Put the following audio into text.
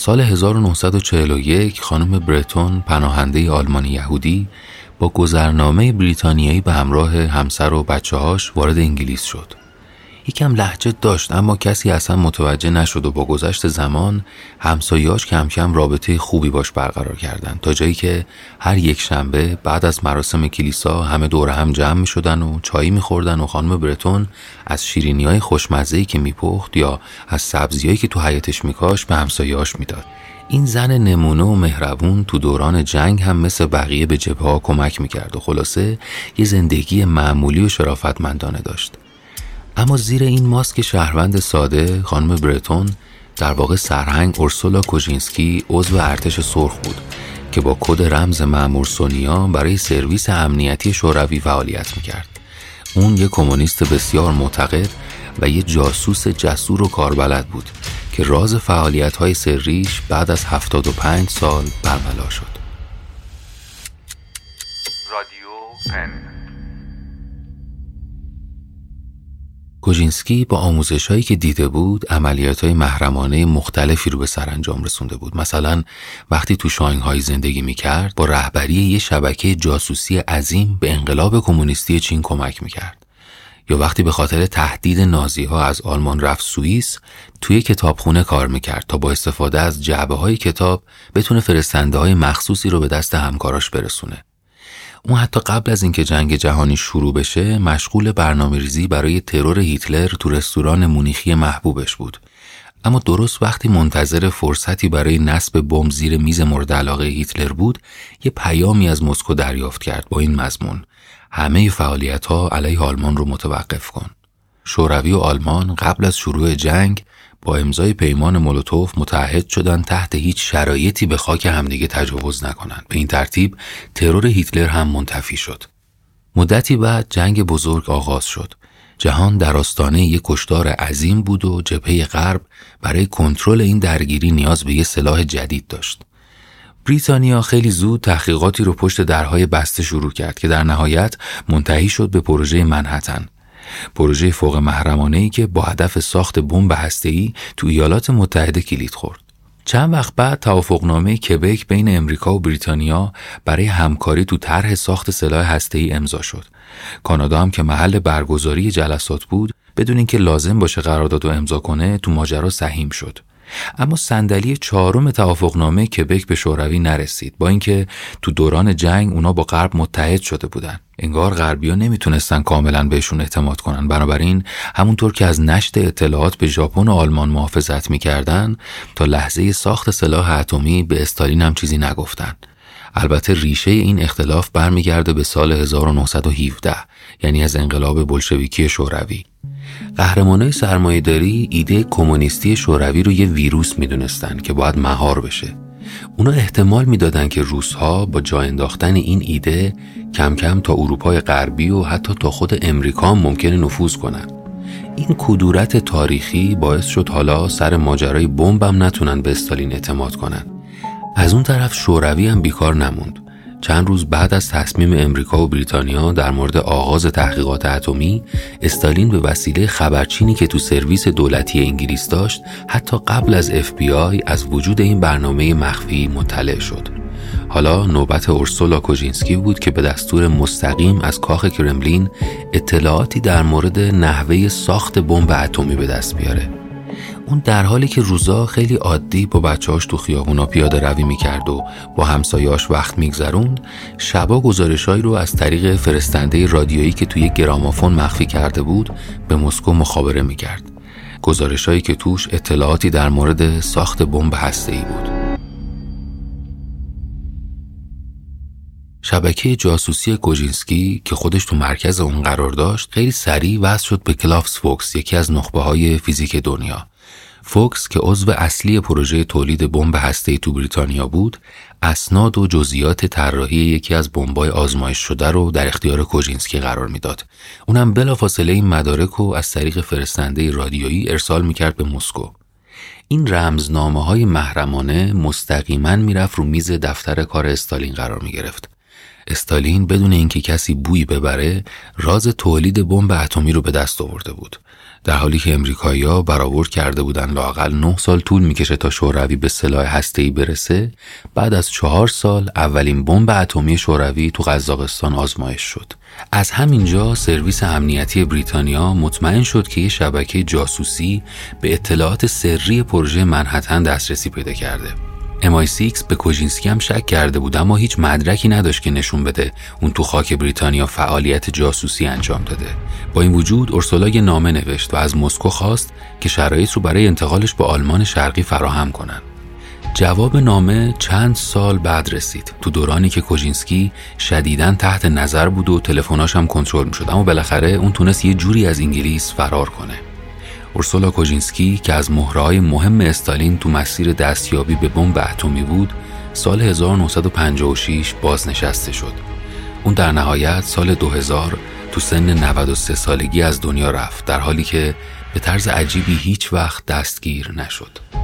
سال 1941 خانم برتون پناهنده آلمان یهودی با گذرنامه بریتانیایی به همراه همسر و بچه هاش وارد انگلیس شد. یکم لحجه داشت اما کسی اصلا متوجه نشد و با گذشت زمان همسایاش کم کم رابطه خوبی باش برقرار کردن تا جایی که هر یک شنبه بعد از مراسم کلیسا همه دور هم جمع می شدن و چایی می خوردن و خانم برتون از شیرینی های خوشمزهی که میپخت یا از سبزیایی که تو حیاتش میکاش به همسایاش می‌داد. این زن نمونه و مهربون تو دوران جنگ هم مثل بقیه به جبه ها کمک می‌کرد و خلاصه یه زندگی معمولی و شرافتمندانه داشت. اما زیر این ماسک شهروند ساده خانم برتون در واقع سرهنگ اورسولا کوژینسکی عضو ارتش سرخ بود که با کد رمز معمور سونیا برای سرویس امنیتی شوروی فعالیت می‌کرد. اون یک کمونیست بسیار معتقد و یه جاسوس جسور و کاربلد بود که راز فعالیت های سریش بعد از 75 سال برملا شد. رادیو پن کوژینسکی با آموزش هایی که دیده بود عملیات های محرمانه مختلفی رو به سرانجام رسونده بود. مثلا وقتی تو شانگهای زندگی می کرد با رهبری یه شبکه جاسوسی عظیم به انقلاب کمونیستی چین کمک می کرد یا وقتی به خاطر تهدید نازی ها از آلمان رفت سوئیس توی کتابخونه کار می‌کرد تا با استفاده از جعبه های کتاب بتونه فرستنده های مخصوصی رو به دست همکاراش برسونه. اون حتی قبل از اینکه جنگ جهانی شروع بشه مشغول برنامه ریزی برای ترور هیتلر تو رستوران مونیخی محبوبش بود. اما درست وقتی منتظر فرصتی برای نصب بمب زیر میز مورد علاقه هیتلر بود یه پیامی از مسکو دریافت کرد با این مضمون. همه فعالیت ها علیه آلمان رو متوقف کن. شوروی و آلمان قبل از شروع جنگ با امضای پیمان مولوتوف متحد شدن تحت هیچ شرایطی به خاک همدیگه تجاوز نکنند. به این ترتیب ترور هیتلر هم منتفی شد. مدتی بعد جنگ بزرگ آغاز شد. جهان در آستانه یک کشتار عظیم بود و جبهه غرب برای کنترل این درگیری نیاز به یک سلاح جدید داشت. بریتانیا خیلی زود تحقیقاتی رو پشت درهای بسته شروع کرد که در نهایت منتهی شد به پروژه منحتن پروژه فوق محرمانه ای که با هدف ساخت بمب هسته‌ای تو ایالات متحده کلید خورد. چند وقت بعد توافقنامه کبک بین امریکا و بریتانیا برای همکاری تو طرح ساخت سلاح هسته‌ای امضا شد. کانادا هم که محل برگزاری جلسات بود بدون اینکه لازم باشه قرارداد رو امضا کنه تو ماجرا سهیم شد. اما صندلی چهارم توافقنامه کبک به شوروی نرسید با اینکه تو دوران جنگ اونا با غرب متحد شده بودن. انگار غربیا نمی‌تونستن کاملا بهشون اعتماد کنن. بنابراین همونطور که از نشت اطلاعات به ژاپن و آلمان محافظت می‌کردن تا لحظه ساخت سلاح اتمی به استالین هم چیزی نگفتن. البته ریشه این اختلاف برمیگرده به سال 1917 یعنی از انقلاب بلشویکی شوروی. قهرمانای سرمایهداری ایده کمونیستی شوروی رو یه ویروس می‌دونستن که باید مهار بشه. اونا احتمال می‌دادن که روسها با جا انداختن این ایده کم کم تا اروپای غربی و حتی تا خود امریکا ممکنه نفوذ کنن. این کدورت تاریخی باعث شد حالا سر ماجرای بمبم نتونن به استالین اعتماد کنن. از اون طرف شوروی هم بیکار نموند. چند روز بعد از تصمیم امریکا و بریتانیا در مورد آغاز تحقیقات اتمی استالین به وسیله خبرچینی که تو سرویس دولتی انگلیس داشت حتی قبل از آی از وجود این برنامه مخفی مطلع شد. حالا نوبت اورسولا کوژینسکی بود که به دستور مستقیم از کاخ کرملین اطلاعاتی در مورد نحوه ساخت بمب اتمی به دست بیاره. اون در حالی که روزا خیلی عادی با بچهاش تو خیابونا پیاده روی می‌کرد و با همسایاش وقت میگذروند شبا گزارشهایی رو از طریق فرستنده رادیویی که توی گرامافون مخفی کرده بود به مسکو مخابره می‌کرد. گزارشهایی که توش اطلاعاتی در مورد ساخت بمب ای بود. شبکه جاسوسی کوژینسکی که خودش تو مرکز اون قرار داشت خیلی سریع وصل شد به کلاوس فوکس یکی از نخبه های فیزیک دنیا. فوکس که عضو اصلی پروژه تولید بمب هسته‌ای تو بریتانیا بود، اسناد و جزئیات طراحی یکی از بمبای آزمایش شده رو در اختیار کوژینسکی قرار می‌داد. اونم بلافاصله این مدارک رو از طریق فرستنده رادیویی ارسال می‌کرد به مسکو. این رمزنامه های محرمانه مستقیما می‌رفت رو میز دفتر کار استالین قرار می گرفت. استالین بدون اینکه کسی بویی ببره راز تولید بمب اتمی رو به دست آورده بود در حالی که امریکایی‌ها برآورد کرده بودن لاقل 9 سال طول می‌کشه تا شوروی به سلاح هسته‌ای برسه بعد از چهار سال اولین بمب اتمی شوروی تو قزاقستان آزمایش شد. از همینجا سرویس امنیتی بریتانیا مطمئن شد که یه شبکه جاسوسی به اطلاعات سری پروژه منحتن دسترسی پیدا کرده. MI6 به کوژینسکی هم شک کرده بود اما هیچ مدرکی نداشت که نشون بده اون تو خاک بریتانیا فعالیت جاسوسی انجام داده. با این وجود اورسولا یه نامه نوشت و از مسکو خواست که شرایط رو برای انتقالش به آلمان شرقی فراهم کنن. جواب نامه چند سال بعد رسید. تو دورانی که کوژینسکی شدیداً تحت نظر بود و تلفناش هم کنترل می‌شد اما بالاخره اون تونست یه جوری از انگلیس فرار کنه. اورسولا کوژینسکی که از مهرهای مهم استالین تو مسیر دستیابی به بمب اتمی بود سال 1956 بازنشسته شد. اون در نهایت سال 2000 تو سن 93 سالگی از دنیا رفت در حالی که به طرز عجیبی هیچ وقت دستگیر نشد.